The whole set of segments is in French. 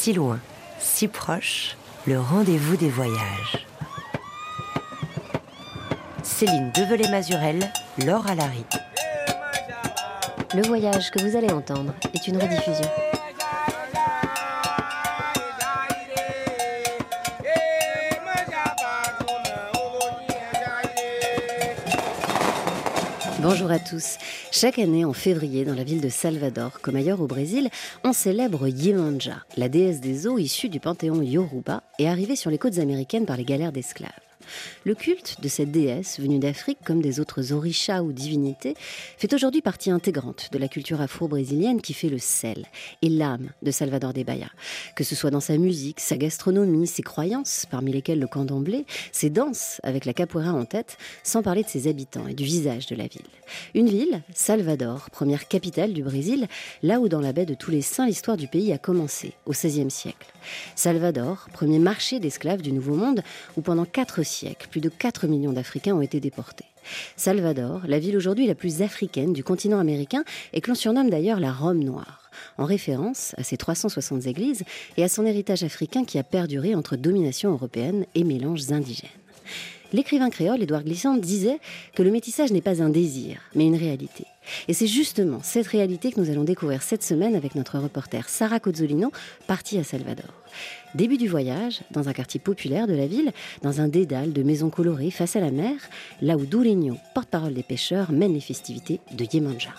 si loin, si proche, le rendez-vous des voyages. Céline Develay-Mazurel, Laure Alary. Le voyage que vous allez entendre est une rediffusion. Bonjour à tous. Chaque année, en février, dans la ville de Salvador, comme ailleurs au Brésil, on célèbre Yemanja, la déesse des eaux issue du panthéon Yoruba et arrivée sur les côtes américaines par les galères d'esclaves. Le culte de cette déesse, venue d'Afrique comme des autres orishas ou divinités, fait aujourd'hui partie intégrante de la culture afro-brésilienne qui fait le sel et l'âme de Salvador de Bahia. Que ce soit dans sa musique, sa gastronomie, ses croyances, parmi lesquelles le candomblé, ses danses avec la capoeira en tête, sans parler de ses habitants et du visage de la ville. Une ville, Salvador, première capitale du Brésil, là où dans la baie de tous les saints l'histoire du pays a commencé, au XVIe siècle. Salvador, premier marché d'esclaves du Nouveau Monde, où pendant quatre siècles, plus de 4 millions d'Africains ont été déportés. Salvador, la ville aujourd'hui la plus africaine du continent américain et que l'on surnomme d'ailleurs la Rome noire, en référence à ses 360 églises et à son héritage africain qui a perduré entre domination européenne et mélanges indigènes. L'écrivain créole Édouard Glissant disait que le métissage n'est pas un désir, mais une réalité. Et c'est justement cette réalité que nous allons découvrir cette semaine avec notre reporter Sarah Cozzolino, partie à Salvador. Début du voyage, dans un quartier populaire de la ville, dans un dédale de maisons colorées face à la mer, là où Douregno, porte-parole des pêcheurs, mène les festivités de Yemanja.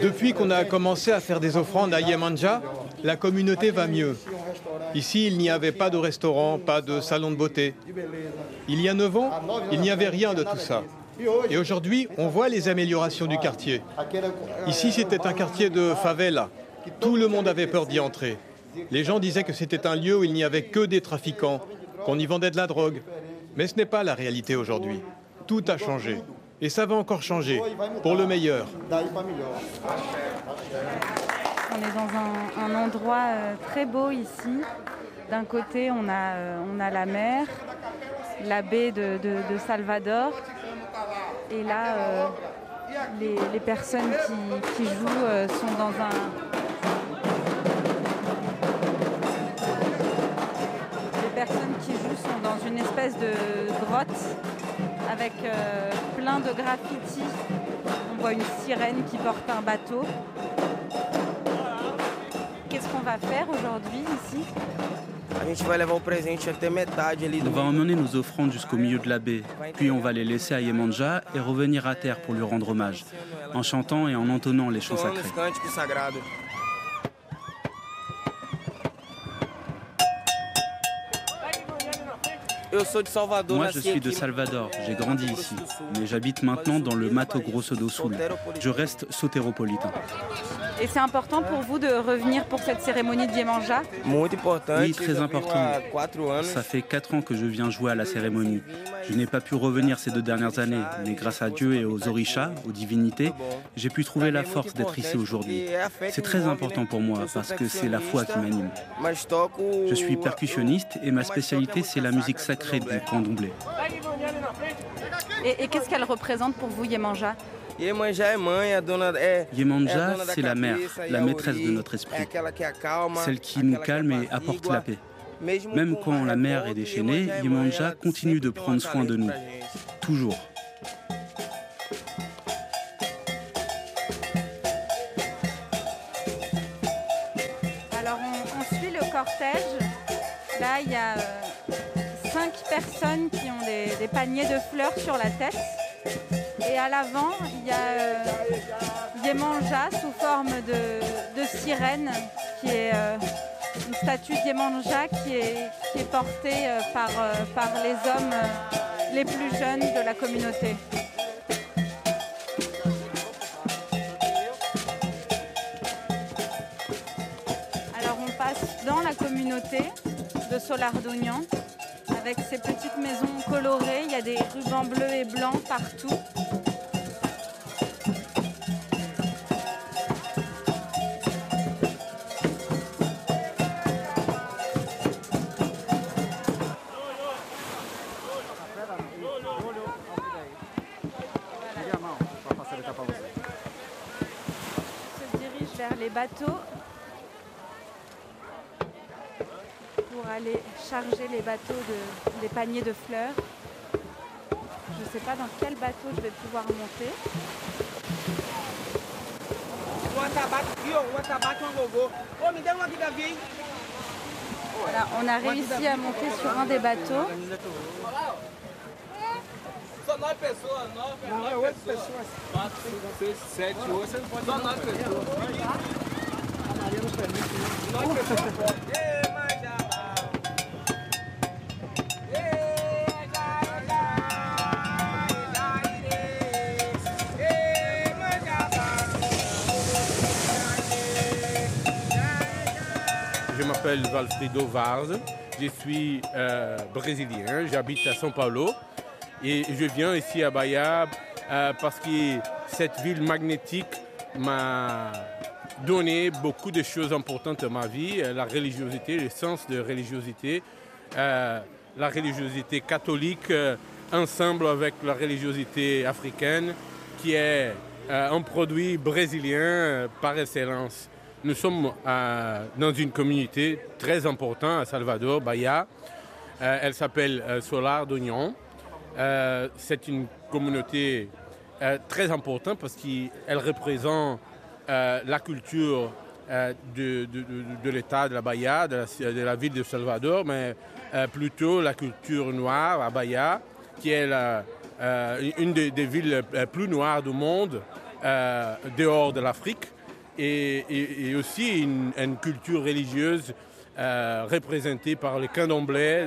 Depuis qu'on a commencé à faire des offrandes à Yemanja, la communauté va mieux. Ici, il n'y avait pas de restaurant, pas de salon de beauté. Il y a neuf ans, il n'y avait rien de tout ça. Et aujourd'hui, on voit les améliorations du quartier. Ici, c'était un quartier de favela. Tout le monde avait peur d'y entrer. Les gens disaient que c'était un lieu où il n'y avait que des trafiquants, qu'on y vendait de la drogue. Mais ce n'est pas la réalité aujourd'hui. Tout a changé. Et ça va encore changer, pour le meilleur. On est dans un, endroit euh, très beau ici. D'un côté, on a, euh, on a la mer, la baie de, Salvador. Et là, euh, les, personnes qui, jouent sont dans un, les personnes qui jouent sont dans une espèce de grotte avec plein de graffitis. On voit une sirène qui porte un bateau va faire aujourd'hui ici on va emmener nos offrandes jusqu'au milieu de la baie, puis on va les laisser à Yemanja et revenir à terre pour lui rendre hommage, en chantant et en entonnant les chants sacrés. Moi, je suis de Salvador, j'ai grandi ici, mais j'habite maintenant dans le Mato Grosso do Sul. Je reste sotéropolitain. Et c'est important pour vous de revenir pour cette cérémonie de Diemanja Oui, très important. Ça fait quatre ans que je viens jouer à la cérémonie. Je n'ai pas pu revenir ces deux dernières années, mais grâce à Dieu et aux orishas, aux divinités, j'ai pu trouver la force d'être ici aujourd'hui. C'est très important pour moi parce que c'est la foi qui m'anime. Je suis percussionniste et ma spécialité c'est la musique sacrée du candomblé. Et, et qu'est-ce qu'elle représente pour vous, Yemanja Yemanja, c'est la mère, la maîtresse de notre esprit, celle qui nous calme et apporte la paix. Même quand la mère est déchaînée, Yemanja continue de prendre soin de nous, toujours. Alors on, suit le cortège. Là, il y a euh, cinq personnes qui ont des paniers de fleurs sur la tête. Et à l'avant, il y a euh, sous forme de, sirène, qui est euh, une statue d'Yemanja qui est, qui est portée euh, par, par les hommes les plus jeunes de la communauté. Alors on passe dans la communauté de Solardognan avec ces petites maisons colorées. Il y a des rubans bleus et blancs partout. vers les bateaux pour aller charger les bateaux de, des paniers de fleurs. Je ne sais pas dans quel bateau je vais pouvoir monter. Voilà, on a réussi à monter sur un des bateaux. m'appelle Valfrido Varze, je suis euh, brésilien, j'habite à São Paulo. Et je viens ici à Bahia euh, parce que cette ville magnétique m'a donné beaucoup de choses importantes dans ma vie, euh, la religiosité, le sens de religiosité, la religiosité catholique ensemble avec la religiosité africaine qui est un produit brésilien par excellence. Nous sommes dans une communauté très importante à Salvador, Bahia. elle s'appelle Solar d'Oignon. Euh, c'est une communauté euh, très importante parce qu'elle représente euh, la culture de, l'État de la Bahia, de la, ville de Salvador, mais plutôt la culture noire à Bahia, qui est une des, villes plus noires du monde, dehors de l'Afrique, et, aussi une, culture religieuse représentée par le candomblé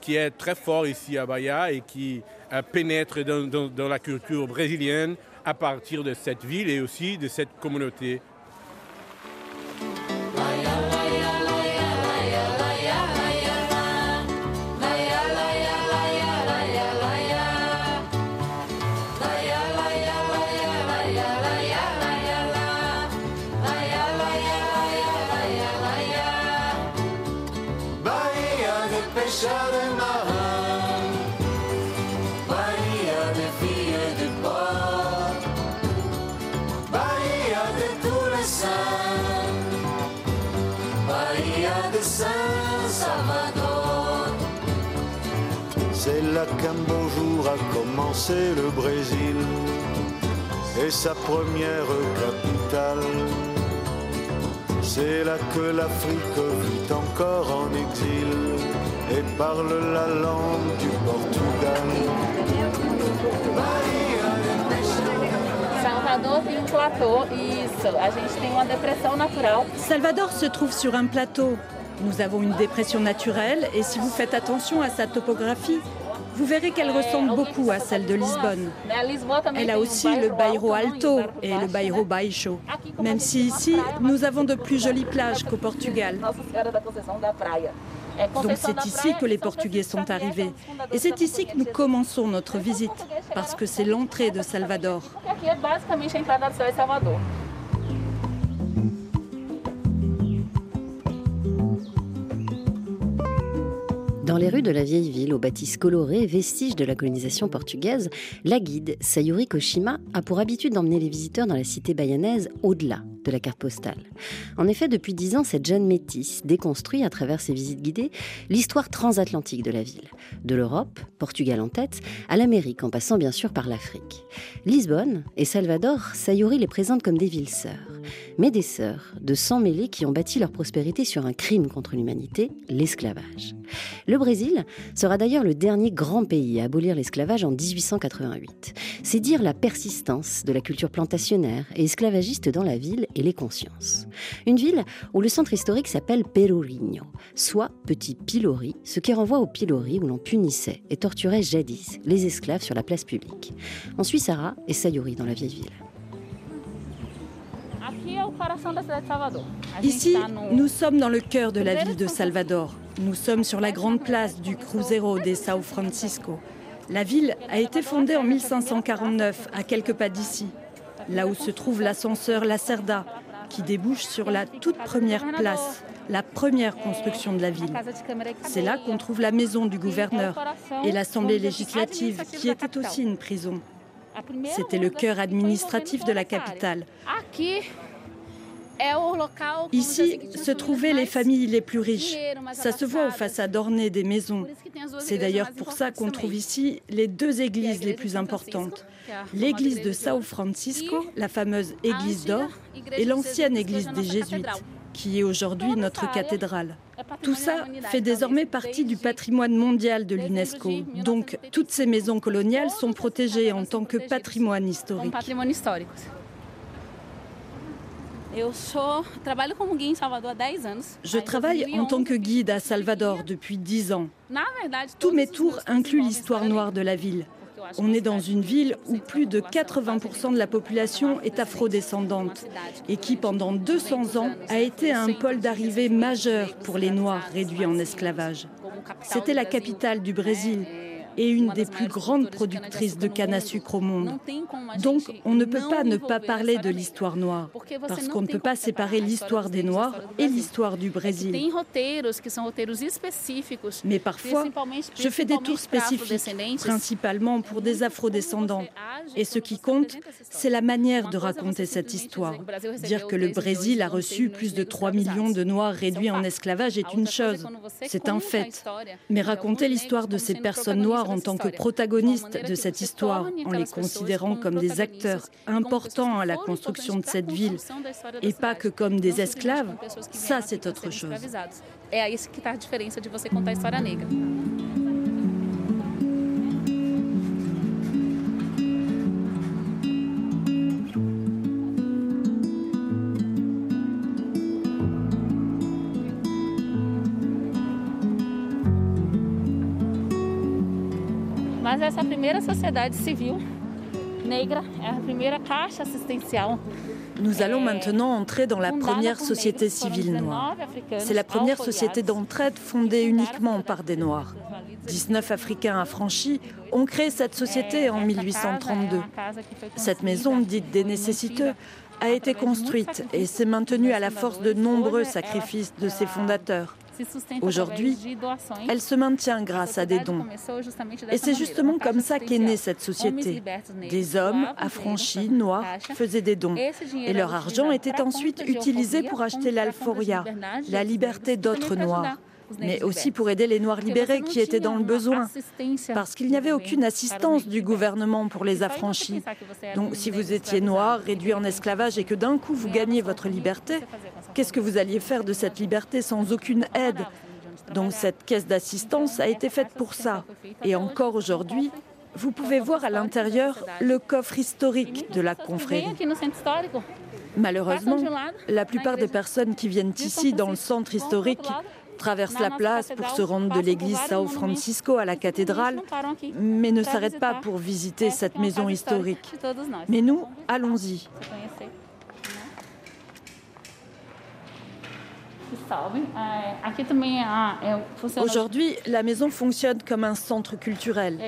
qui est très fort ici à Bahia et qui euh, pénètre dans, la culture brésilienne à partir de cette ville et aussi de cette communauté. Là qu'un beau jour a commencé le Brésil et sa première capitale. C'est là que l'Afrique vit encore en exil et parle la langue du Portugal. Salvador tem platô, isso. A gente tem uma depressão natural. Salvador se trouve sur un plateau. Nous avons une dépression naturelle et si vous faites attention à sa topographie, vous verrez qu'elle ressemble beaucoup à celle de Lisbonne. Elle a aussi le Bairro Alto et le Bairro Baixo, même si ici, nous avons de plus jolies plages qu'au Portugal. Donc c'est ici que les Portugais sont arrivés. Et c'est ici que nous commençons notre visite, parce que c'est l'entrée de Salvador. Dans les rues de la vieille ville, aux bâtisses colorées, vestiges de la colonisation portugaise, la guide Sayuri Koshima a pour habitude d'emmener les visiteurs dans la cité bayanaise au-delà de la carte postale. En effet, depuis dix ans, cette jeune métisse déconstruit à travers ses visites guidées l'histoire transatlantique de la ville. De l'Europe, Portugal en tête, à l'Amérique en passant bien sûr par l'Afrique. Lisbonne et Salvador, Sayuri les présentent comme des villes sœurs. Mais des sœurs de sang mêlés qui ont bâti leur prospérité sur un crime contre l'humanité, l'esclavage. Le Brésil sera d'ailleurs le dernier grand pays à abolir l'esclavage en 1888. C'est dire la persistance de la culture plantationnaire et esclavagiste dans la ville et les consciences. Une ville où le centre historique s'appelle Pelourinho, soit Petit Pilori, ce qui renvoie au pilori où l'on punissait et torturait jadis les esclaves sur la place publique. On suit Sarah et Sayuri dans la vieille ville. Ici, nous sommes dans le cœur de la ville de Salvador. Nous sommes sur la grande place du Cruzeiro de São Francisco. La ville a été fondée en 1549, à quelques pas d'ici là où se trouve l'ascenseur Lacerda, qui débouche sur la toute première place, la première construction de la ville. C'est là qu'on trouve la maison du gouverneur et l'Assemblée législative, qui était aussi une prison. C'était le cœur administratif de la capitale. Ici se trouvaient les familles les plus riches. Ça se voit aux façades ornées des maisons. C'est d'ailleurs pour ça qu'on trouve ici les deux églises les plus importantes. L'église de São Francisco, la fameuse église d'or, et l'ancienne église des Jésuites, qui est aujourd'hui notre cathédrale. Tout ça fait désormais partie du patrimoine mondial de l'UNESCO. Donc toutes ces maisons coloniales sont protégées en tant que patrimoine historique. Je travaille en tant que guide à Salvador depuis 10 ans. Tous mes tours incluent l'histoire noire de la ville. On est dans une ville où plus de 80% de la population est afrodescendante. et qui, pendant 200 ans, a été un pôle d'arrivée majeur pour les Noirs réduits en esclavage. C'était la capitale du Brésil et une des plus grandes productrices de canne à sucre au monde. Donc, on ne peut pas ne pas parler de l'histoire noire, parce qu'on ne peut pas séparer l'histoire des Noirs et l'histoire du Brésil. Mais parfois, je fais des tours spécifiques, principalement pour des afrodescendants. Et ce qui compte, c'est la manière de raconter cette histoire. Dire que le Brésil a reçu plus de 3 millions de Noirs réduits en esclavage est une chose, c'est un fait. Mais raconter l'histoire de ces personnes noires en tant que protagonistes de cette histoire, en les considérant comme des acteurs importants à la construction de cette ville et pas que comme des esclaves, ça c'est autre chose. Nous allons maintenant entrer dans la première société civile noire. C'est la première société d'entraide fondée uniquement par des Noirs. 19 Africains affranchis ont créé cette société en 1832. Cette maison, dite des nécessiteux, a été construite et s'est maintenue à la force de nombreux sacrifices de ses fondateurs. Aujourd'hui, elle se maintient grâce à des dons. Et c'est justement comme ça qu'est née cette société. Des hommes affranchis, noirs, faisaient des dons. Et leur argent était ensuite utilisé pour acheter l'alforia, la liberté d'autres noirs mais aussi pour aider les Noirs libérés qui étaient dans le besoin, parce qu'il n'y avait aucune assistance du gouvernement pour les affranchis. Donc si vous étiez noir, réduit en esclavage et que d'un coup vous gagnez votre liberté, qu'est-ce que vous alliez faire de cette liberté sans aucune aide donc cette caisse d'assistance a été faite pour ça. Et encore aujourd'hui, vous pouvez voir à l'intérieur le coffre historique de la confrérie. Malheureusement, la plupart des personnes qui viennent ici dans le centre historique traverse la place pour se rendre de l'église Sao Francisco à la cathédrale, mais ne s'arrête pas pour visiter cette maison historique. Mais nous, allons-y. Aujourd'hui, la maison fonctionne comme un centre culturel.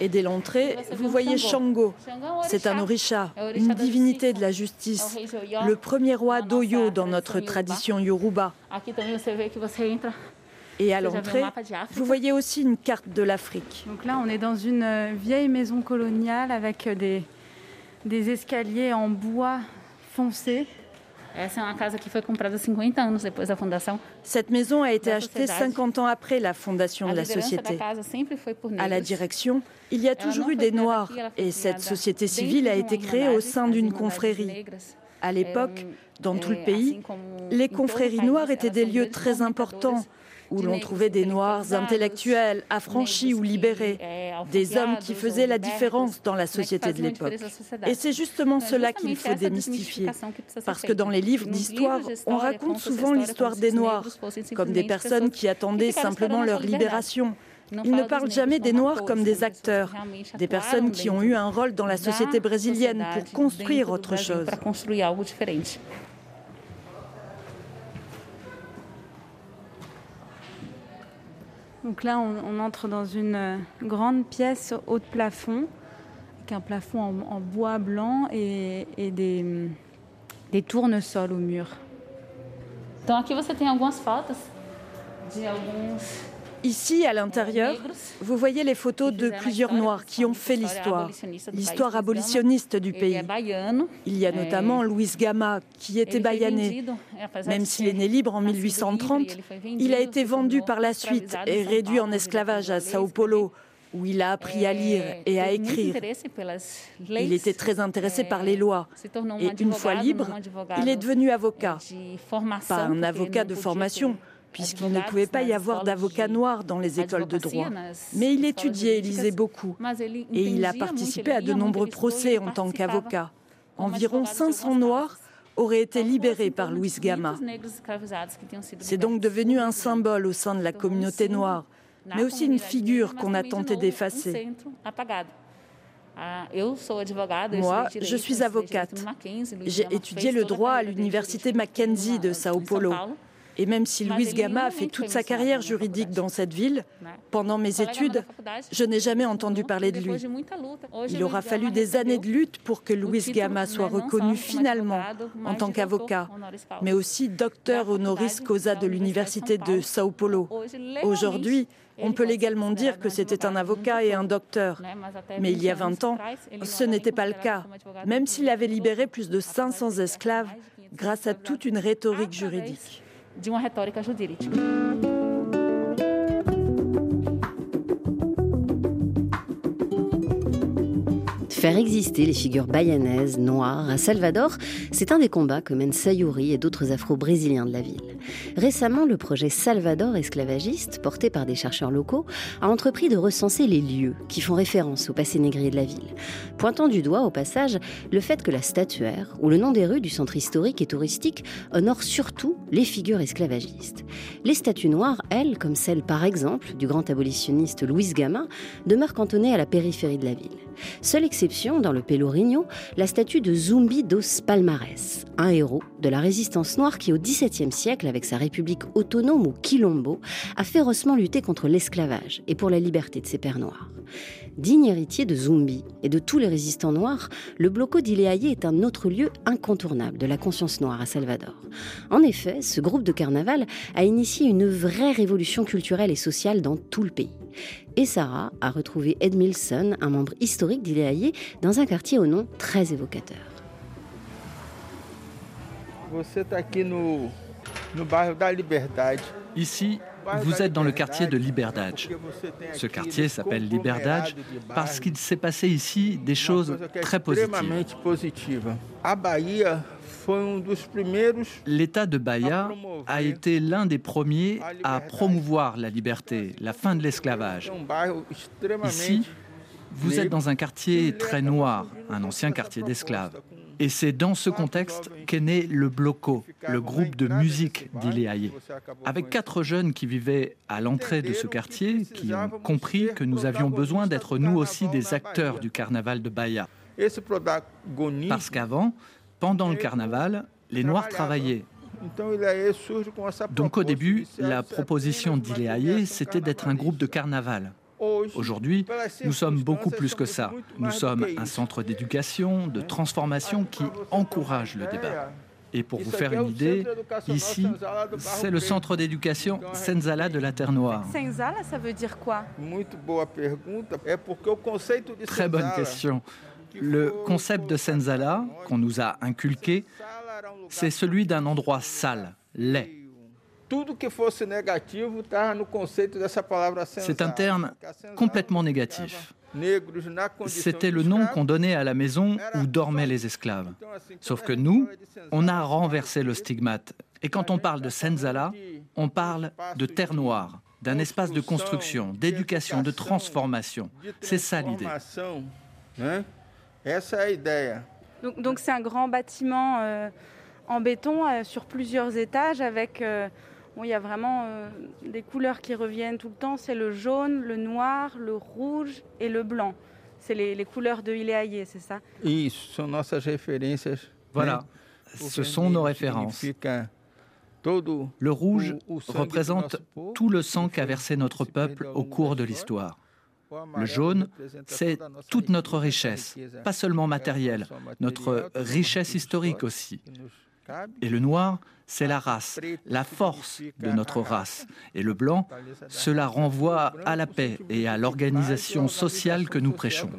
Et dès l'entrée, vous voyez Shango. C'est un orisha, une divinité de la justice, le premier roi d'Oyo dans notre tradition yoruba. Et à l'entrée, vous voyez aussi une carte de l'Afrique. Donc là, on est dans une euh, vieille maison coloniale avec des, des escaliers en bois foncé. Cette maison a été achetée 50 ans après la fondation de la société. À la direction, il y a toujours eu des Noirs et cette société civile a été créée au sein d'une confrérie. À l'époque, dans tout le pays, les confréries noires étaient des lieux très importants où l'on trouvait des Noirs intellectuels, affranchis ou libérés, des hommes qui faisaient la différence dans la société de l'époque. Et c'est justement cela qu'il faut démystifier, parce que dans les livres d'histoire, on raconte souvent l'histoire des Noirs comme des personnes qui attendaient simplement leur libération. Ils ne parlent jamais des Noirs comme des acteurs, des personnes qui ont eu un rôle dans la société brésilienne pour construire autre chose. Donc là, on, entre dans une euh, grande pièce haut de plafond, avec un plafond en, bois blanc et, des, mm, des, tournesols au mur. Donc aqui você tem algumas fotos de alguns Ici, à l'intérieur, vous voyez les photos de plusieurs Noirs qui ont fait l'histoire, l'histoire abolitionniste du pays. Il y a notamment Luis Gama, qui était baïané. Même s'il est né libre en 1830, il a été vendu par la suite et réduit en esclavage à Sao Paulo, où il a appris à lire et à écrire. Il était très intéressé par les lois. Et une fois libre, il est devenu avocat. Pas un avocat de formation, puisqu'il ne pouvait pas y avoir d'avocat noir dans les écoles de droit. Mais il étudiait et lisait beaucoup. Et il a participé à de nombreux procès en tant qu'avocat. Environ 500 Noirs auraient été libérés par Luis Gama. C'est donc devenu un symbole au sein de la communauté noire, mais aussi une figure qu'on a tenté d'effacer. Moi, je suis avocate. J'ai étudié le droit à l'université Mackenzie de Sao Paulo. Et même si Luis Gama a fait toute sa carrière juridique dans cette ville, pendant mes études, je n'ai jamais entendu parler de lui. Il aura fallu des années de lutte pour que Luis Gama soit reconnu finalement en tant qu'avocat, mais aussi docteur honoris causa de l'université de Sao Paulo. Aujourd'hui, on peut légalement dire que c'était un avocat et un docteur. Mais il y a 20 ans, ce n'était pas le cas, même s'il avait libéré plus de 500 esclaves grâce à toute une rhétorique juridique. De uma retórica jurídica. Faire exister les figures bayanaises, noires, à Salvador, c'est un des combats que mènent Sayuri et d'autres afro-brésiliens de la ville. Récemment, le projet Salvador esclavagiste, porté par des chercheurs locaux, a entrepris de recenser les lieux qui font référence au passé négrier de la ville, pointant du doigt au passage le fait que la statuaire ou le nom des rues du centre historique et touristique honore surtout les figures esclavagistes. Les statues noires, elles, comme celle par exemple du grand abolitionniste Luis Gama, demeurent cantonnées à la périphérie de la ville. Seule exception, dans le Pelourinho, la statue de Zumbi dos Palmares, un héros de la résistance noire qui, au XVIIe siècle, avec sa république autonome ou Quilombo, a férocement lutté contre l'esclavage et pour la liberté de ses pères noirs. Digne héritier de Zumbi et de tous les résistants noirs, le Bloco d'Ileaye est un autre lieu incontournable de la conscience noire à Salvador. En effet, ce groupe de carnaval a initié une vraie révolution culturelle et sociale dans tout le pays. Et Sarah a retrouvé Ed Milson, un membre historique d'Ileaye, dans un quartier au nom très évocateur. Ici, vous êtes dans le quartier de Liberdade. Ce quartier s'appelle Liberdade parce qu'il s'est passé ici des choses très positives. L'État de Bahia a été l'un des premiers à promouvoir la liberté, la fin de l'esclavage. Ici, vous êtes dans un quartier très noir, un ancien quartier d'esclaves. Et c'est dans ce contexte qu'est né le Bloco, le groupe de musique d'Ileaye. Avec quatre jeunes qui vivaient à l'entrée de ce quartier, qui ont compris que nous avions besoin d'être nous aussi des acteurs du carnaval de Bahia. Parce qu'avant, pendant le carnaval, les Noirs travaillaient. Donc au début, la proposition d'Ileaye, c'était d'être un groupe de carnaval. Aujourd'hui, nous sommes beaucoup plus que ça. Nous sommes un centre d'éducation, de transformation qui encourage le débat. Et pour vous faire une idée, ici, c'est le centre d'éducation Senzala de la Terre Noire. Senzala, ça veut dire quoi? Très bonne question. Le concept de Senzala qu'on nous a inculqué, c'est celui d'un endroit sale, laid. C'est un terme complètement négatif. C'était le nom qu'on donnait à la maison où dormaient les esclaves. Sauf que nous, on a renversé le stigmate. Et quand on parle de Senzala, on parle de terre noire, d'un espace de construction, d'éducation, de transformation. C'est ça l'idée. Donc c'est un grand bâtiment euh, en béton euh, sur plusieurs étages avec... Euh, il y a vraiment des couleurs qui reviennent tout le temps. C'est le jaune, le noir, le rouge et le blanc. C'est les, couleurs de Ileaye, c'est ça? Voilà, ce sont nos références. Le rouge représente tout le sang qu'a versé notre peuple au cours de l'histoire. Le jaune, c'est toute notre richesse, pas seulement matérielle, notre richesse historique aussi. Et le noir, c'est la race, la force de notre race. Et le blanc, cela renvoie à la paix et à l'organisation sociale que nous prêchons.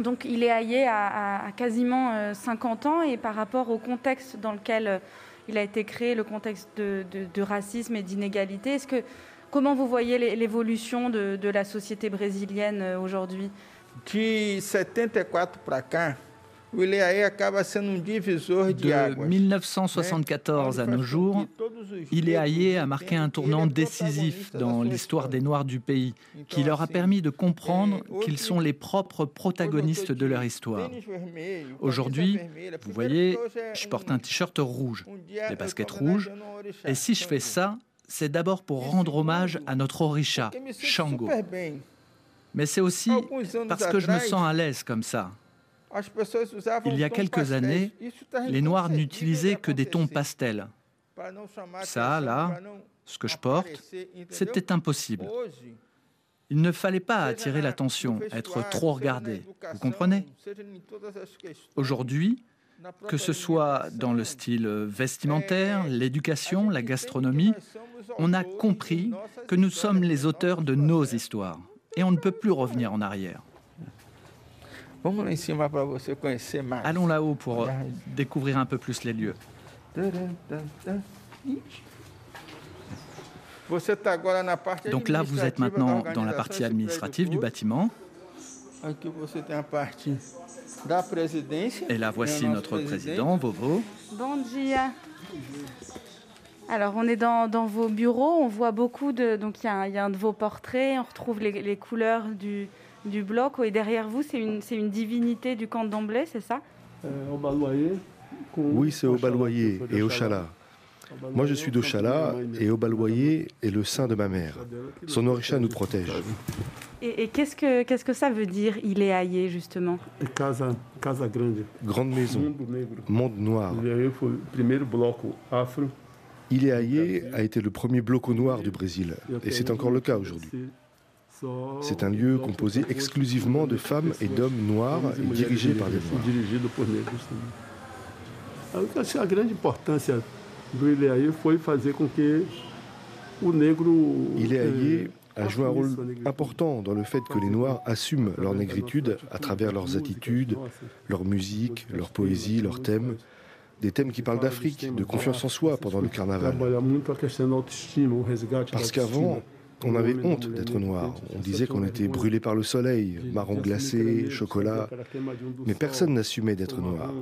Donc il est haillé à, quasiment 50 euh, ans et par rapport au contexte dans lequel euh, il a été créé, le contexte de, racisme et d'inégalité, est-ce que comment vous voyez l'évolution de, de, la société brésilienne euh, aujourd'hui? De 74 para cá, de 1974 à nos jours, Ileaye a marqué un tournant décisif dans l'histoire des Noirs du pays, qui leur a permis de comprendre qu'ils sont les propres protagonistes de leur histoire. Aujourd'hui, vous voyez, je porte un t-shirt rouge, des baskets rouges, et si je fais ça, c'est d'abord pour rendre hommage à notre orisha, Shango. Mais c'est aussi parce que je me sens à l'aise comme ça. Il y a quelques années, les Noirs n'utilisaient que des tons pastels. Ça, là, ce que je porte, c'était impossible. Il ne fallait pas attirer l'attention, être trop regardé. Vous comprenez? Aujourd'hui, que ce soit dans le style vestimentaire, l'éducation, la gastronomie, on a compris que nous sommes les auteurs de nos histoires et on ne peut plus revenir en arrière. Allons là-haut pour découvrir un peu plus les lieux. Donc là, vous êtes maintenant dans la partie administrative du bâtiment. Et là, voici notre président, Vovo. Bon dia. Alors, on est dans, vos bureaux, on voit beaucoup de... Donc, il y, a un de vos portraits, on retrouve les couleurs du, du bloc. Et derrière vous, c'est une, une, divinité du camp d'Amblay, c'est ça? Euh, Oui, c'est Obaloyer et Ochala. Moi, je suis d'Ochala et Obaloyer est le sein de ma mère. Son orisha nous protège. Et, qu'est-ce que qu'est-ce que ça veut dire Il est haillé justement Grande. Maison, monde noir. Il est haillé a été le premier bloc au noir du Brésil. Et c'est encore le cas aujourd'hui. C'est un lieu composé exclusivement de femmes et d'hommes noirs et dirigé par des noirs. Ileaye a joué un rôle important dans le fait que les Noirs assument leur négritude à travers leurs attitudes, leur musique, leur poésie, leurs thèmes, des thèmes qui parlent d'Afrique, de confiance en soi pendant le carnaval. Parce qu'avant, on avait honte d'être noir. On disait qu'on était brûlé par le soleil, marron glacé, chocolat. Mais personne n'assumait d'être noir.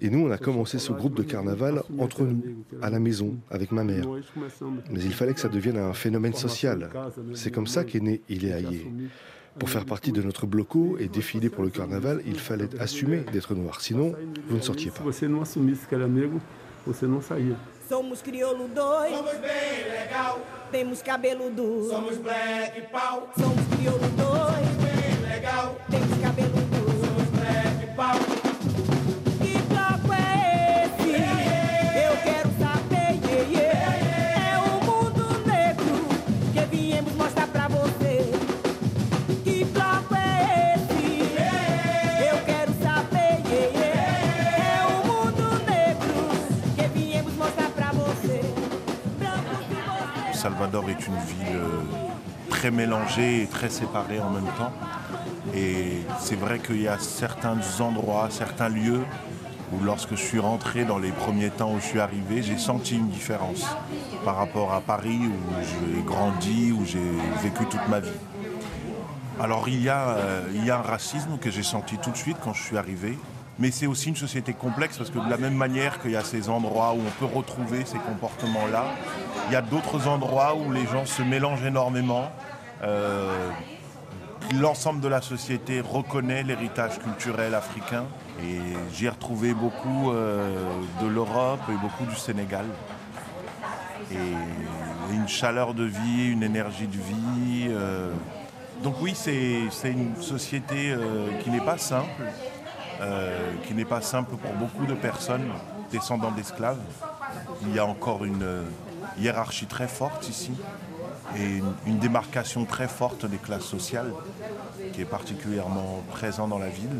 Et nous, on a commencé ce groupe de carnaval entre nous, à la maison, avec ma mère. Mais il fallait que ça devienne un phénomène social. C'est comme ça qu'est né Il est. Pour faire partie de notre bloco et défiler pour le carnaval, il fallait assumer d'être noir. Sinon, vous ne sortiez pas. Somos crioulo dois. Somos bem legal. Temos cabelo duro. Somos black pau. Somos crioulo dois. Somos bem legal. Temos Salvador est une ville euh, très mélangée et très séparée en même temps. Et c'est vrai qu'il y a certains endroits, certains lieux où lorsque je suis rentré dans les premiers temps où je suis arrivé, j'ai senti une différence par rapport à Paris où j'ai grandi, où j'ai vécu toute ma vie. Alors il y, a, euh, il y a un racisme que j'ai senti tout de suite quand je suis arrivé, mais c'est aussi une société complexe parce que de la même manière qu'il y a ces endroits où on peut retrouver ces comportements-là, il y a d'autres endroits où les gens se mélangent énormément. Euh, l'ensemble de la société reconnaît l'héritage culturel africain et j'y ai retrouvé beaucoup euh, de l'Europe et beaucoup du Sénégal. Et une chaleur de vie, une énergie de vie. Euh. Donc oui, c'est une société qui n'est pas simple, euh, qui n'est pas simple pour beaucoup de personnes descendants d'esclaves. Il y a encore une euh, hiérarchie très forte ici. et une, démarcation très forte des classes sociales qui est particulièrement présent dans la ville.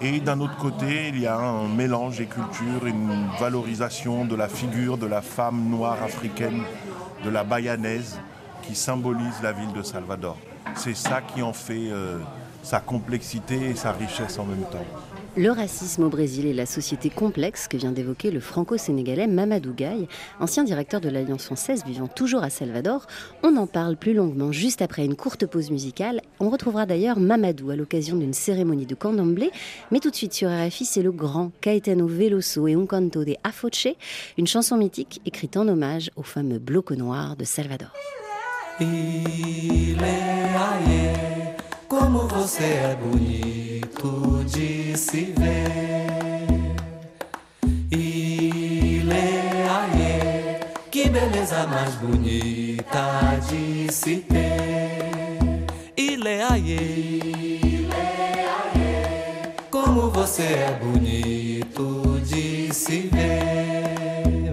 Et d'un autre côté, il y a un mélange des cultures, une valorisation de la figure de la femme noire africaine, de la bayanaise, qui symbolise la ville de Salvador. C'est ça qui en fait euh, sa complexité et sa richesse en même temps. Le racisme au Brésil et la société complexe que vient d'évoquer le franco-sénégalais Mamadou Gaye, ancien directeur de l'Alliance française vivant toujours à Salvador. On en parle plus longuement juste après une courte pause musicale. On retrouvera d'ailleurs Mamadou à l'occasion d'une cérémonie de candomblé. Mais tout de suite sur RFI, c'est le grand Caetano Veloso et Un Canto de Afoche, une chanson mythique écrite en hommage au fameux bloc noir de Salvador. Como você é bonito de se ver. Ileaê, que beleza mais bonita de se ter. Ileaê, Ileaê, como você é bonito de se ver.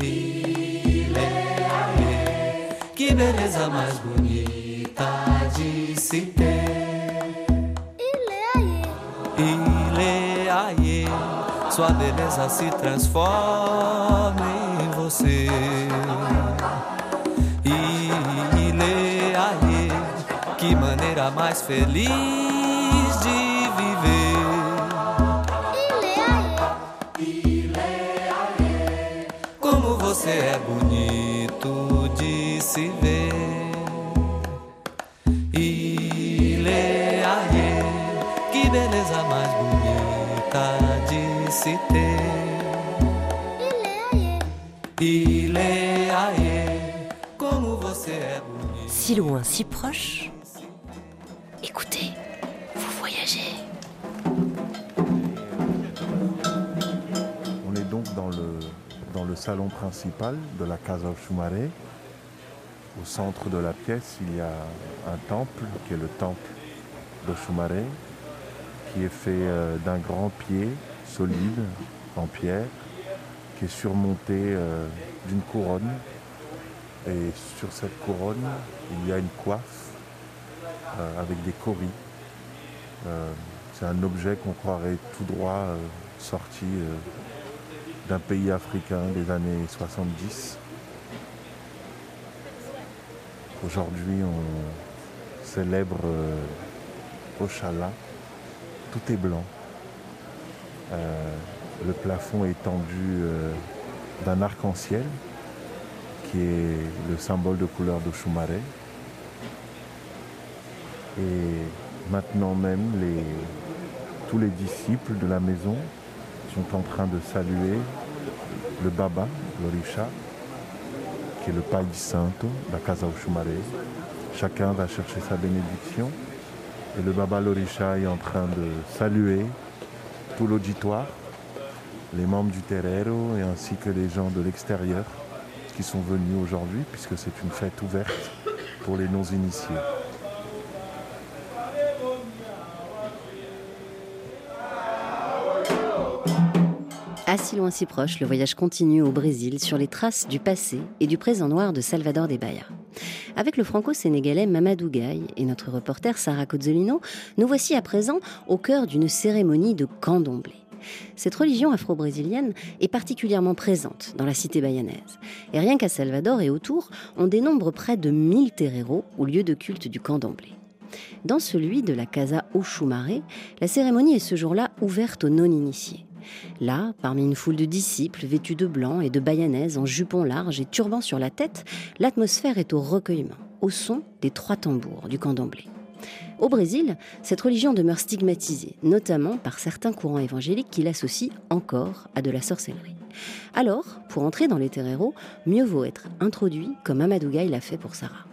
Ileaê, que beleza mais bonita de se ter. Ileaie, sua beleza se transforma em você. Ileaie, que maneira mais feliz de viver. Você é bonito de se ver. Si loin, si proche. Écoutez, vous voyagez. On est donc dans le, dans le salon principal de la Casa Chumare. Au centre de la pièce, il y a un temple qui est le temple de qui est fait euh, d'un grand pied solide en pierre qui est surmonté euh, d'une couronne. Et sur cette couronne, il y a une coiffe euh, avec des coris. Euh, c'est un objet qu'on croirait tout droit sorti d'un pays africain des années 70. Aujourd'hui, on célèbre Oshala. Tout est blanc. Euh, le plafond est tendu euh, d'un arc-en-ciel qui est le symbole de couleur de Chumare. Et maintenant même, tous les disciples de la maison sont en train de saluer le Baba, l'Orisha, qui est le Pai Santo, la Casa Chumare. Chacun va chercher sa bénédiction. Et le Baba l'Orisha est en train de saluer tout l'auditoire, les membres du Terrero et ainsi que les gens de l'extérieur qui sont venus aujourd'hui puisque c'est une fête ouverte pour les non-initiés. À si loin, si proche, le voyage continue au Brésil sur les traces du passé et du présent noir de Salvador de Bahia. Avec le franco-sénégalais Mamadou Gaye et notre reporter Sarah Cozzolino, nous voici à présent au cœur d'une cérémonie de candomblé. Cette religion afro-brésilienne est particulièrement présente dans la cité bayanaise. Et rien qu'à Salvador et autour, on dénombre près de 1000 terreiros ou lieux de culte du candomblé. Dans celui de la Casa Oshumare, la cérémonie est ce jour-là ouverte aux non-initiés. Là, parmi une foule de disciples vêtus de blanc et de bayanaises en jupons larges et turbans sur la tête, l'atmosphère est au recueillement, au son des trois tambours du candomblé. Au Brésil, cette religion demeure stigmatisée, notamment par certains courants évangéliques qui l'associent encore à de la sorcellerie. Alors, pour entrer dans les terreiros, mieux vaut être introduit comme Amadou Gaye l'a fait pour Sarah.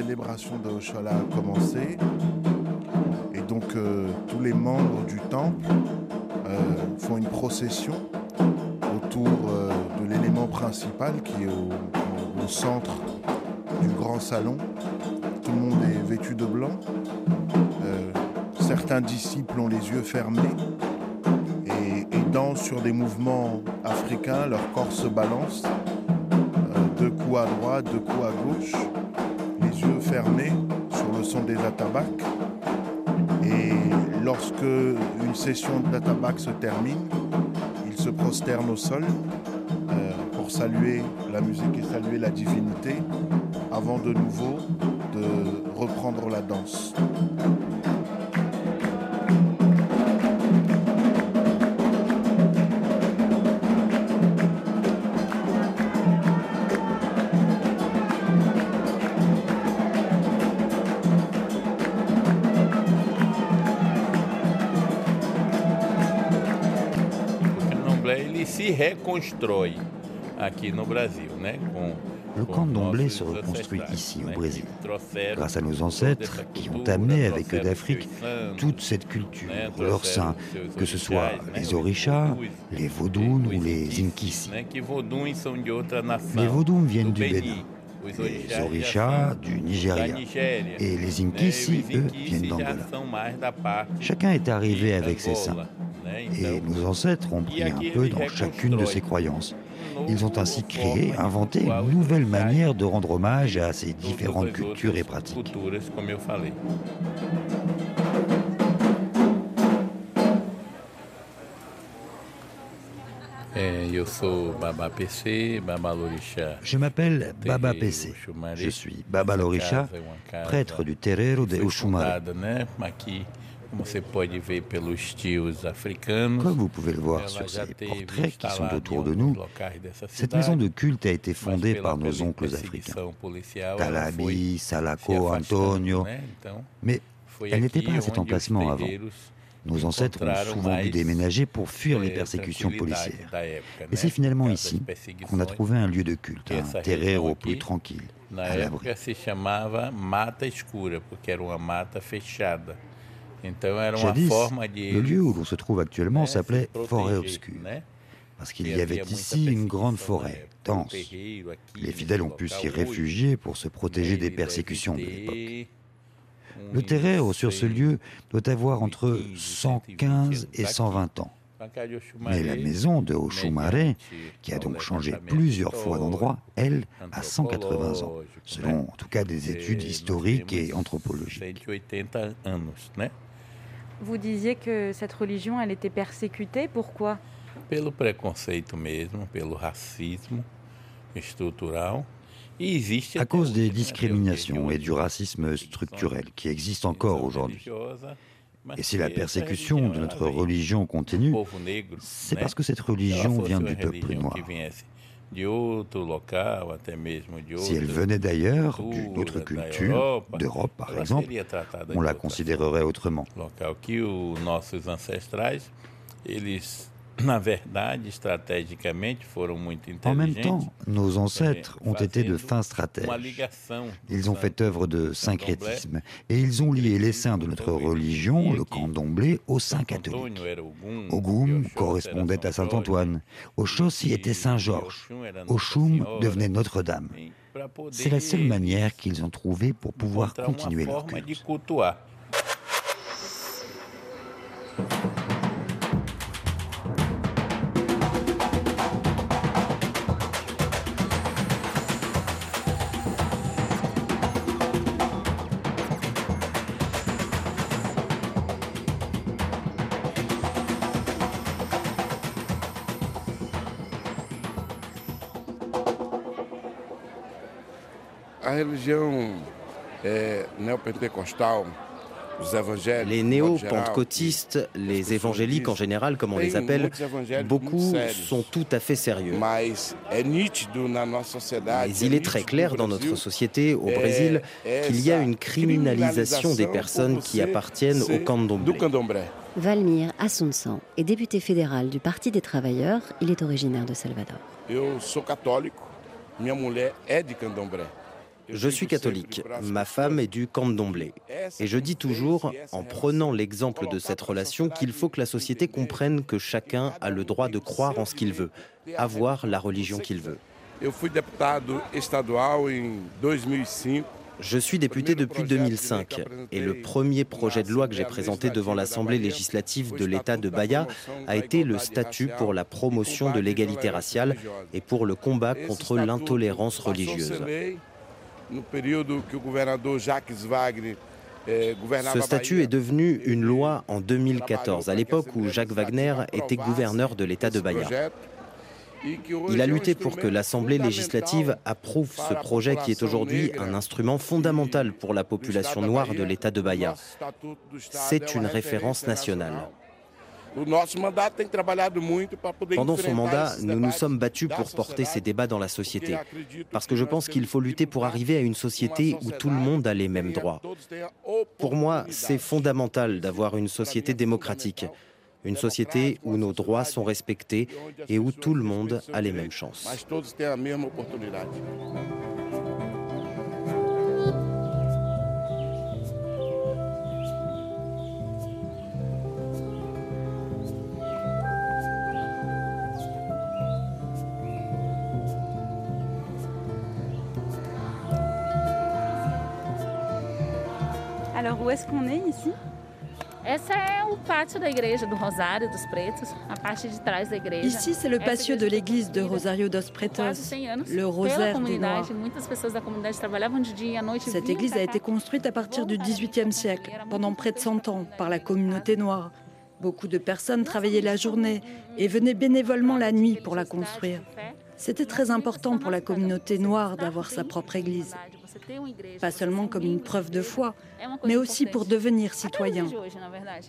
Célébration de a commencé. Et donc euh, tous les membres du temple euh, font une procession autour euh, de l'élément principal qui est au, centre du grand salon. Tout le monde est vêtu de blanc certains disciples ont les yeux fermés et, dansent sur des mouvements africains, leur corps se balance, deux coups à droite, deux coups à gauche, yeux fermés sur le son des atabacs. Et lorsque une session d'atabac se termine, ils se prosternent au sol euh, pour saluer la musique et saluer la divinité avant de nouveau de reprendre la danse. Le candomblé se reconstruit ici, au Brésil, grâce à nos ancêtres qui ont amené avec eux d'Afrique toute cette culture leur sein, que ce soit les orishas, les vaudounes ou les inkisi. Les vaudounes viennent du Bénin, les orishas du Nigeria et les inkisi, eux, viennent d'Angola. Chacun est arrivé avec ses saints. Et nos ancêtres ont pris un peu dans chacune de ces croyances. Ils ont ainsi créé, inventé une nouvelle manière de rendre hommage à ces différentes cultures et pratiques. Je m'appelle Baba PC. Je suis Baba Lorisha, prêtre du terreiro de Ushumare. Comme vous pouvez le voir sur ces portraits qui sont autour de nous, cette maison de culte a été fondée par nos oncles africains, Talabi, Salako, Antonio, mais elle n'était pas à cet emplacement avant. Nos ancêtres ont souvent dû déménager pour fuir les persécutions policières. Et c'est finalement ici qu'on a trouvé un lieu de culte, un terreiro plus tranquille, à l'abri. Jadis, le lieu où l'on se trouve actuellement s'appelait Forêt Obscure, parce qu'il y avait ici une grande forêt, dense. Les fidèles ont pu s'y réfugier pour se protéger des persécutions de l'époque. Le terreau sur ce lieu doit avoir entre 115 et 120 ans. Mais la maison de Oshumare, qui a donc changé plusieurs fois d'endroit, elle, a 180 ans, selon en tout cas des études historiques et anthropologiques. Vous disiez que cette religion, elle était persécutée. Pourquoi? Pelo preconceito mesmo, pelo racismo estrutural. À cause des discriminations et du racisme structurel qui existent encore aujourd'hui. Et si la persécution de notre religion continue, c'est parce que cette religion vient du peuple noir. Si elle venait d'ailleurs, d'une autre culture, d'Europe par exemple, on la considérerait autrement. En même temps, nos ancêtres ont été de fins stratèges. Ils ont fait œuvre de syncrétisme et ils ont lié les saints de notre religion, le candomblé, aux saints catholiques. Ogum correspondait à Saint-Antoine, Oshossi était Saint-Georges, Oshum devenait Notre-Dame. C'est la seule manière qu'ils ont trouvé pour pouvoir continuer leur culte. Les néo-pentecôtistes, les évangéliques en général, comme on les appelle, beaucoup sont tout à fait sérieux. Mais il est très clair dans notre société au Brésil qu'il y a une criminalisation des personnes qui appartiennent au candomblé. Valmir Assunção est député fédéral du Parti des travailleurs. Il est originaire de Salvador. Je suis catholique, ma femme est du candomblé. Et je dis toujours, en prenant l'exemple de cette relation, qu'il faut que la société comprenne que chacun a le droit de croire en ce qu'il veut, avoir la religion qu'il veut. Je suis député depuis 2005 et le premier projet de loi que j'ai présenté devant l'Assemblée législative de l'État de Bahia a été le statut pour la promotion de l'égalité raciale et pour le combat contre l'intolérance religieuse. Ce statut est devenu une loi en 2014, à l'époque où Jacques Wagner était gouverneur de l'État de Bahia. Il a lutté pour que l'Assemblée législative approuve ce projet qui est aujourd'hui un instrument fondamental pour la population noire de l'État de Bahia. C'est une référence nationale. Pendant son mandat, nous nous sommes battus pour porter ces débats dans la société, parce que je pense qu'il faut lutter pour arriver à une société où tout le monde a les mêmes droits. Pour moi, c'est fondamental d'avoir une société démocratique, une société où nos droits sont respectés et où tout le monde a les mêmes chances. Où est-ce qu'on est ici Ici, c'est le patio de l'église de Rosario dos Pretos, le rosaire des Noirs. Cette église a été construite à partir du XVIIIe siècle, pendant près de 100 ans, par la communauté noire. Beaucoup de personnes travaillaient la journée et venaient bénévolement la nuit pour la construire. C'était très important pour la communauté noire d'avoir sa propre église pas seulement comme une preuve de foi, mais aussi pour devenir citoyen.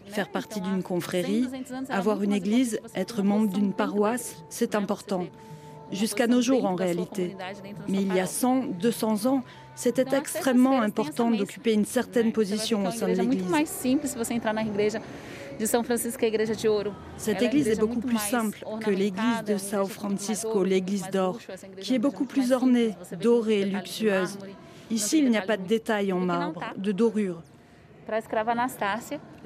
Faire partie d'une confrérie, avoir une église, être membre d'une paroisse, c'est important. Jusqu'à nos jours en réalité. Mais il y a 100, 200 ans, c'était extrêmement important d'occuper une certaine position au sein de l'Église. Cette église est beaucoup plus simple que l'église de São Francisco, l'église d'or, qui est beaucoup plus ornée, dorée, luxueuse. Ici, il n'y a pas de détails en marbre, de dorure.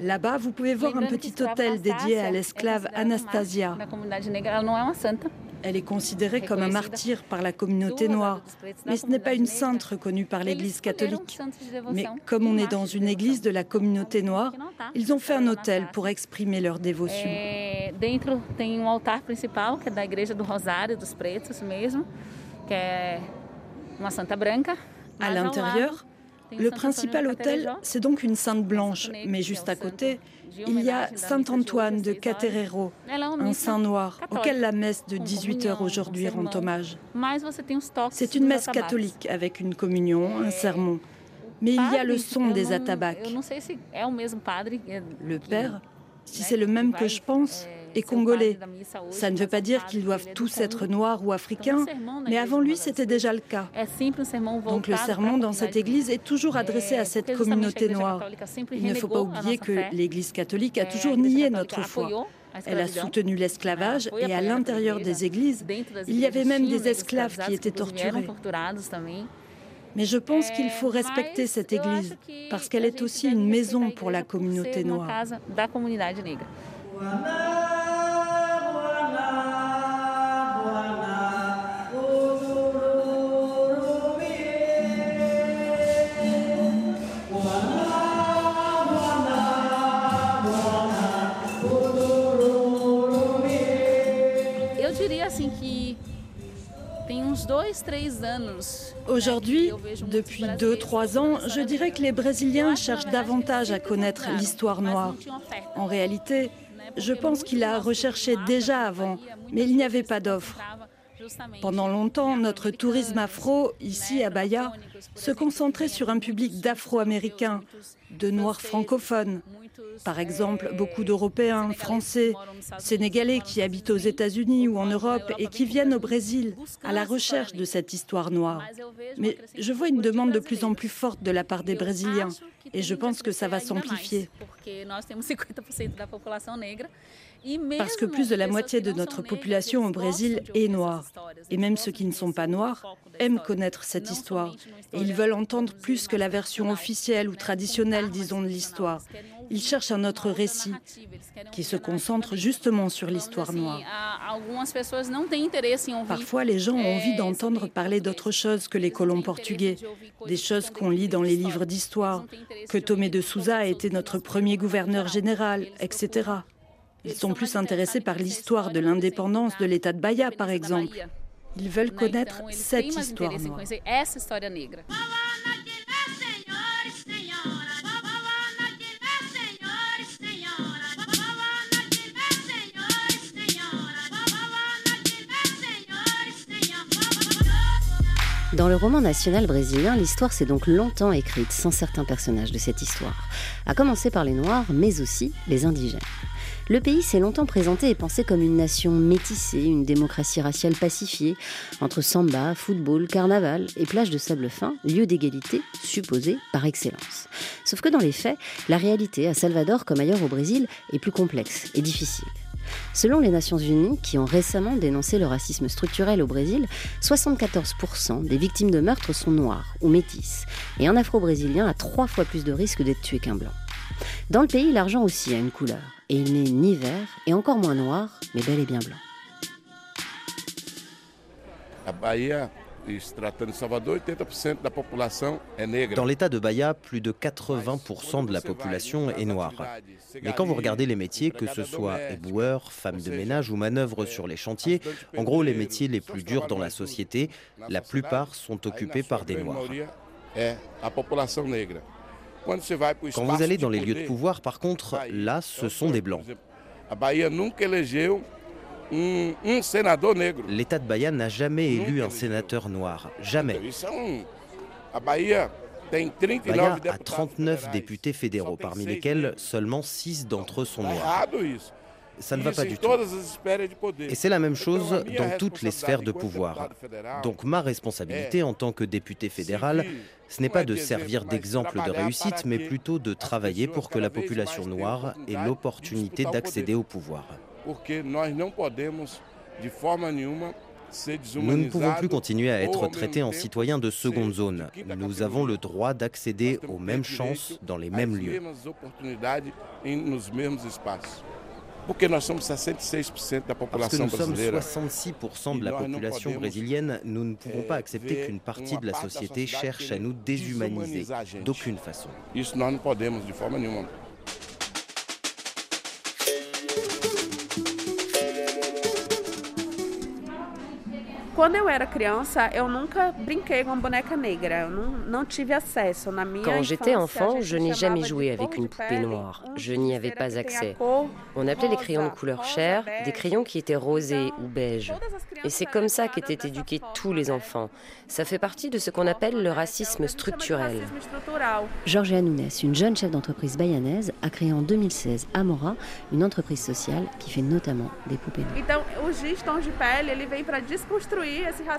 Là-bas, vous pouvez voir un petit hôtel dédié à l'esclave Anastasia. Elle est considérée comme un martyr par la communauté noire, mais ce n'est pas une sainte reconnue par l'Église catholique. Mais comme on est dans une église de la communauté noire, ils ont fait un hôtel pour exprimer leur dévotion. Um altar principal, santa branca. À l'intérieur, le principal hôtel, c'est donc une sainte blanche, mais juste à côté, il y a Saint Antoine de Caterero, un saint noir, auquel la messe de 18 heures aujourd'hui rend hommage. C'est une messe catholique avec une communion, un sermon. Mais il y a le son des atabaques. Le père, si c'est le même que je pense, est congolais. Ça ne veut pas dire qu'ils doivent tous être noirs ou africains, mais avant lui, c'était déjà le cas. Donc le sermon dans cette église est toujours adressé à cette communauté noire. Il ne faut pas oublier que l'Église catholique a toujours nié notre foi. Elle a soutenu l'esclavage et à l'intérieur des églises, il y avait même des esclaves qui étaient torturés. Mais je pense qu'il faut respecter cette église parce qu'elle est aussi une maison pour la communauté noire. Aujourd'hui, depuis deux, trois ans, je dirais que les Brésiliens cherchent davantage à connaître l'histoire noire. En réalité, je pense qu'il a recherché déjà avant, mais il n'y avait pas d'offre. Pendant longtemps, notre tourisme afro, ici à Bahia, se concentrait sur un public d'Afro-Américains, de Noirs francophones. Par exemple, beaucoup d'Européens, Français, Sénégalais qui habitent aux États-Unis ou en Europe et qui viennent au Brésil à la recherche de cette histoire noire. Mais je vois une demande de plus en plus forte de la part des Brésiliens et je pense que ça va s'amplifier. Parce que plus de la moitié de notre population au Brésil est noire. Et même ceux qui ne sont pas noirs aiment connaître cette histoire. Et ils veulent entendre plus que la version officielle ou traditionnelle, disons, de l'histoire. Ils cherchent un autre récit qui se concentre justement sur l'histoire noire. Parfois, les gens ont envie d'entendre parler d'autre chose que les colons portugais, des choses qu'on lit dans les livres d'histoire, que Tomé de Souza a été notre premier gouverneur général, etc. Ils sont plus intéressés par l'histoire de l'indépendance de l'État de Bahia, par exemple. Ils veulent connaître cette histoire noire. Dans le roman national brésilien, l'histoire s'est donc longtemps écrite sans certains personnages de cette histoire, à commencer par les Noirs, mais aussi les indigènes. Le pays s'est longtemps présenté et pensé comme une nation métissée, une démocratie raciale pacifiée, entre samba, football, carnaval et plage de sable fin, lieu d'égalité supposé par excellence. Sauf que dans les faits, la réalité à Salvador comme ailleurs au Brésil est plus complexe et difficile. Selon les Nations Unies, qui ont récemment dénoncé le racisme structurel au Brésil, 74% des victimes de meurtres sont noires ou métisses, et un afro-brésilien a trois fois plus de risques d'être tué qu'un blanc. Dans le pays, l'argent aussi a une couleur, et il n'est ni vert, et encore moins noir, mais bel et bien blanc. Dans l'état de Bahia, plus de 80% de la population est noire. Mais quand vous regardez les métiers, que ce soit éboueur, femme de ménage ou manœuvre sur les chantiers, en gros les métiers les plus durs dans la société, la plupart sont occupés par des noirs. Quand vous allez dans les lieux de pouvoir, par contre, là, ce sont des blancs. L'État de Bahia n'a jamais élu un sénateur noir. Jamais. Bahia a 39 députés fédéraux, parmi lesquels seulement 6 d'entre eux sont noirs. Ça ne va pas du tout. Et c'est la même chose dans toutes les sphères de pouvoir. Donc ma responsabilité en tant que député fédéral, ce n'est pas de servir d'exemple de réussite, mais plutôt de travailler pour que la population noire ait l'opportunité d'accéder au pouvoir. Nous ne pouvons plus continuer à être traités en citoyens de seconde zone. Nous avons le droit d'accéder aux mêmes chances dans les mêmes lieux. Parce que nous sommes 66% de la population brésilienne, nous ne pouvons pas accepter qu'une partie de la société cherche à nous déshumaniser d'aucune façon. Quando eu era criança, eu nunca brinquei com boneca negra. Eu não, não tive acesso. Na minha Quand j'étais enfant, je n'ai jamais joué avec une poupée noire. Je n'y avais pas accès. On appelait les crayons de couleur chair des crayons qui étaient rosés ou beige. Et c'est comme ça qu'étaient éduqués tous les enfants. Ça fait partie de ce qu'on appelle le racisme structurel. Georgia Nunes, une jeune chef d'entreprise bayanaise, a créé en 2016 Amora, une entreprise sociale qui fait notamment des poupées noires. Então, o giz de pele, ele veio para desconstruire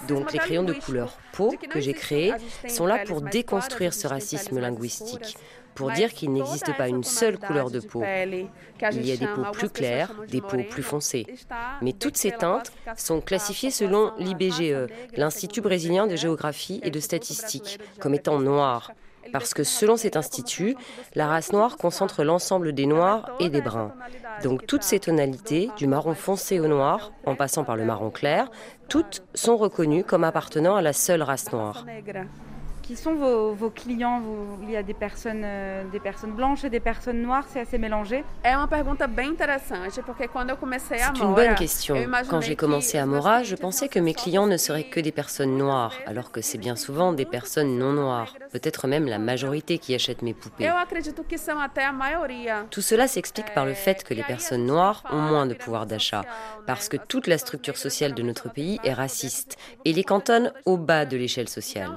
donc les crayons de couleur peau que j'ai créés sont là pour déconstruire ce racisme linguistique, pour dire qu'il n'existe pas une seule couleur de peau. Il y a des peaux plus claires, des peaux plus foncées. Mais toutes ces teintes sont classifiées selon l'IBGE, l'Institut brésilien de géographie et de statistique, comme étant noires parce que selon cet institut, la race noire concentre l'ensemble des noirs et des bruns. Donc toutes ces tonalités, du marron foncé au noir, en passant par le marron clair, toutes sont reconnues comme appartenant à la seule race noire. Qui sont vos, vos clients vous, Il y a des personnes, euh, des personnes blanches et des personnes noires, c'est assez mélangé É uma pergunta bem interessante, porque quando eu comecei a C'est une bonne question. Quand j'ai commencé à Mora, je pensais que mes clients ne seraient que des personnes noires, alors que c'est bien souvent des personnes non noires, peut-être même la majorité qui achètent mes poupées. Tout cela s'explique par le fait que les personnes noires ont moins de pouvoir d'achat, parce que toute la structure sociale de notre pays est raciste et les cantonne au bas de l'échelle sociale.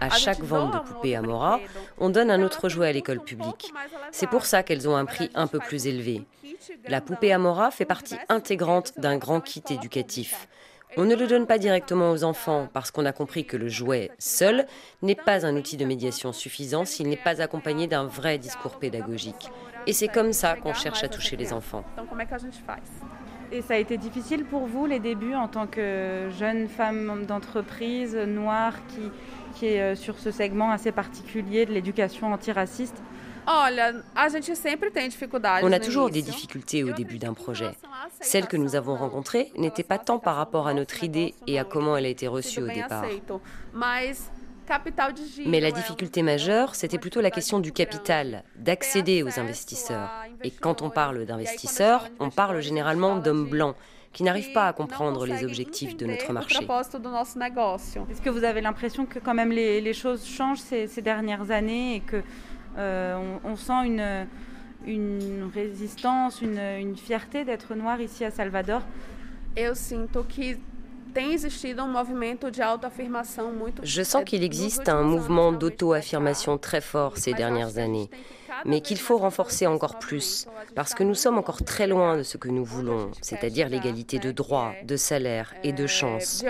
À chaque vente de poupées Amora, on donne un autre jouet à l'école publique. C'est pour ça qu'elles ont un prix un peu plus élevé. La poupée Amora fait partie intégrante d'un grand kit éducatif. On ne le donne pas directement aux enfants parce qu'on a compris que le jouet seul n'est pas un outil de médiation suffisant s'il n'est pas accompagné d'un vrai discours pédagogique. Et c'est comme ça qu'on cherche à toucher les enfants. Et ça a été difficile pour vous les débuts en tant que jeune femme d'entreprise noire qui, qui est euh, sur ce segment assez particulier de l'éducation antiraciste? On a toujours des difficultés au début d'un projet. Celles que nous avons rencontrées n'étaient pas tant par rapport à notre idée et à comment elle a été reçue au départ. Mais la difficulté majeure, c'était plutôt la question du capital, d'accéder aux investisseurs. Et quand on parle d'investisseurs, on parle généralement d'hommes blancs qui n'arrivent pas à comprendre les objectifs de notre marché. Est-ce que vous avez l'impression que quand même les, choses changent ces, ces dernières années et que euh, on, sent une, une résistance, une, une fierté d'être noir ici à Salvador? Eu sinto que je sens qu'il existe un mouvement d'auto-affirmation très fort ces dernières années, mais qu'il faut renforcer encore plus, parce que nous sommes encore très loin de ce que nous voulons, c'est-à-dire l'égalité de droits, de salaire et de chances.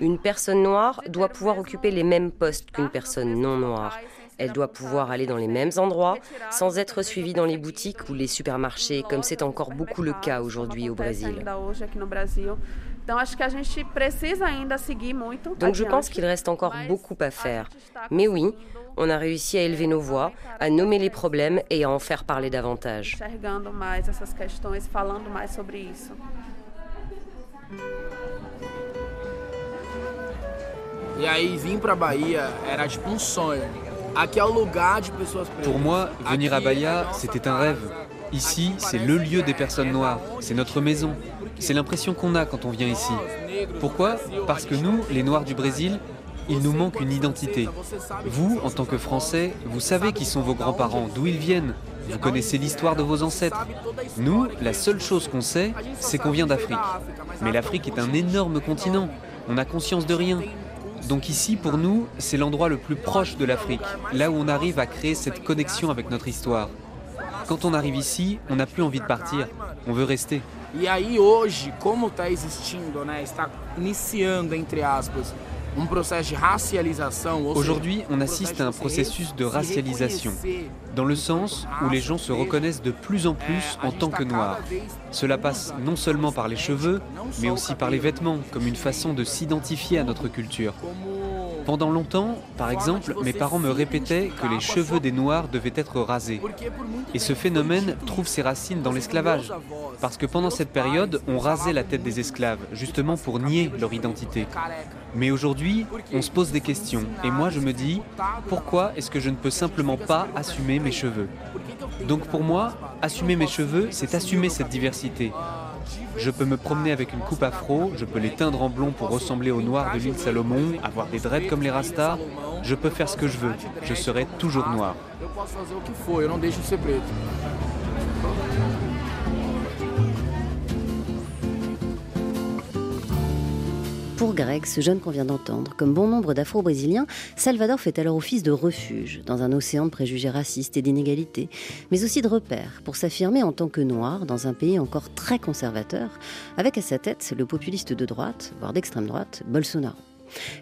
Une personne noire doit pouvoir occuper les mêmes postes qu'une personne non noire. Elle doit pouvoir aller dans les mêmes endroits sans être suivie dans les boutiques ou les supermarchés, comme c'est encore beaucoup le cas aujourd'hui au Brésil. Donc je pense qu'il reste encore beaucoup à faire. Mais oui, on a réussi à élever nos voix, à nommer les problèmes et à en faire parler davantage. E aí, vir para Bahia era tipo um sonho. Pour moi, venir à Bahia, c'était un rêve. Ici, c'est le lieu des personnes noires, c'est notre maison. C'est l'impression qu'on a quand on vient ici. Pourquoi Parce que nous, les Noirs du Brésil, il nous manque une identité. Vous, en tant que Français, vous savez qui sont vos grands-parents, d'où ils viennent. Vous connaissez l'histoire de vos ancêtres. Nous, la seule chose qu'on sait, c'est qu'on vient d'Afrique. Mais l'Afrique est un énorme continent. On n'a conscience de rien. Donc ici, pour nous, c'est l'endroit le plus proche de l'Afrique, là où on arrive à créer cette connexion avec notre histoire. Quand on arrive ici, on n'a plus envie de partir, on veut rester. E entre aspas um. Aujourd'hui, on assiste à un processus de racialisation, dans le sens où les gens se reconnaissent de plus en plus en tant que noirs. Cela passe non seulement par les cheveux, mais aussi par les vêtements, comme une façon de s'identifier à notre culture. Pendant longtemps, par exemple, mes parents me répétaient que les cheveux des Noirs devaient être rasés. Et ce phénomène trouve ses racines dans l'esclavage. Parce que pendant cette période, on rasait la tête des esclaves, justement pour nier leur identité. Mais aujourd'hui, on se pose des questions. Et moi, je me dis, pourquoi est-ce que je ne peux simplement pas assumer mes cheveux? Donc pour moi, assumer mes cheveux, c'est assumer cette diversité. Je peux me promener avec une coupe afro, je peux les teindre en blond pour ressembler aux noirs de l'île Salomon, avoir des dreads comme les Rastas. Je peux faire ce que je veux, je serai toujours noir. Pour Greg, ce jeune qu'on vient d'entendre, comme bon nombre d'Afro-Brésiliens, Salvador fait alors office de refuge dans un océan de préjugés racistes et d'inégalités, mais aussi de repère pour s'affirmer en tant que noir dans un pays encore très conservateur, avec à sa tête le populiste de droite, voire d'extrême droite, Bolsonaro.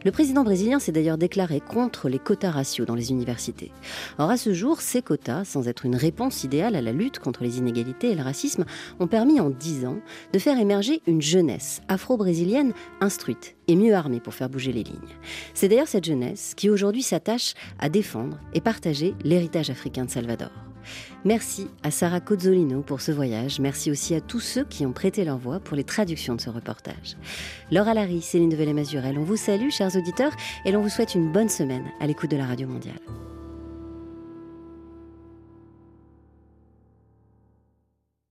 Le président brésilien s'est d'ailleurs déclaré contre les quotas raciaux dans les universités. Or, à ce jour, ces quotas, sans être une réponse idéale à la lutte contre les inégalités et le racisme, ont permis en dix ans de faire émerger une jeunesse afro-brésilienne instruite et mieux armée pour faire bouger les lignes. C'est d'ailleurs cette jeunesse qui aujourd'hui s'attache à défendre et partager l'héritage africain de Salvador. Merci à Sarah Cozzolino pour ce voyage. Merci aussi à tous ceux qui ont prêté leur voix pour les traductions de ce reportage. Laura Larry, Céline Develay-Mazurel, on vous salue, chers auditeurs, et l'on vous souhaite une bonne semaine à l'écoute de la Radio Mondiale.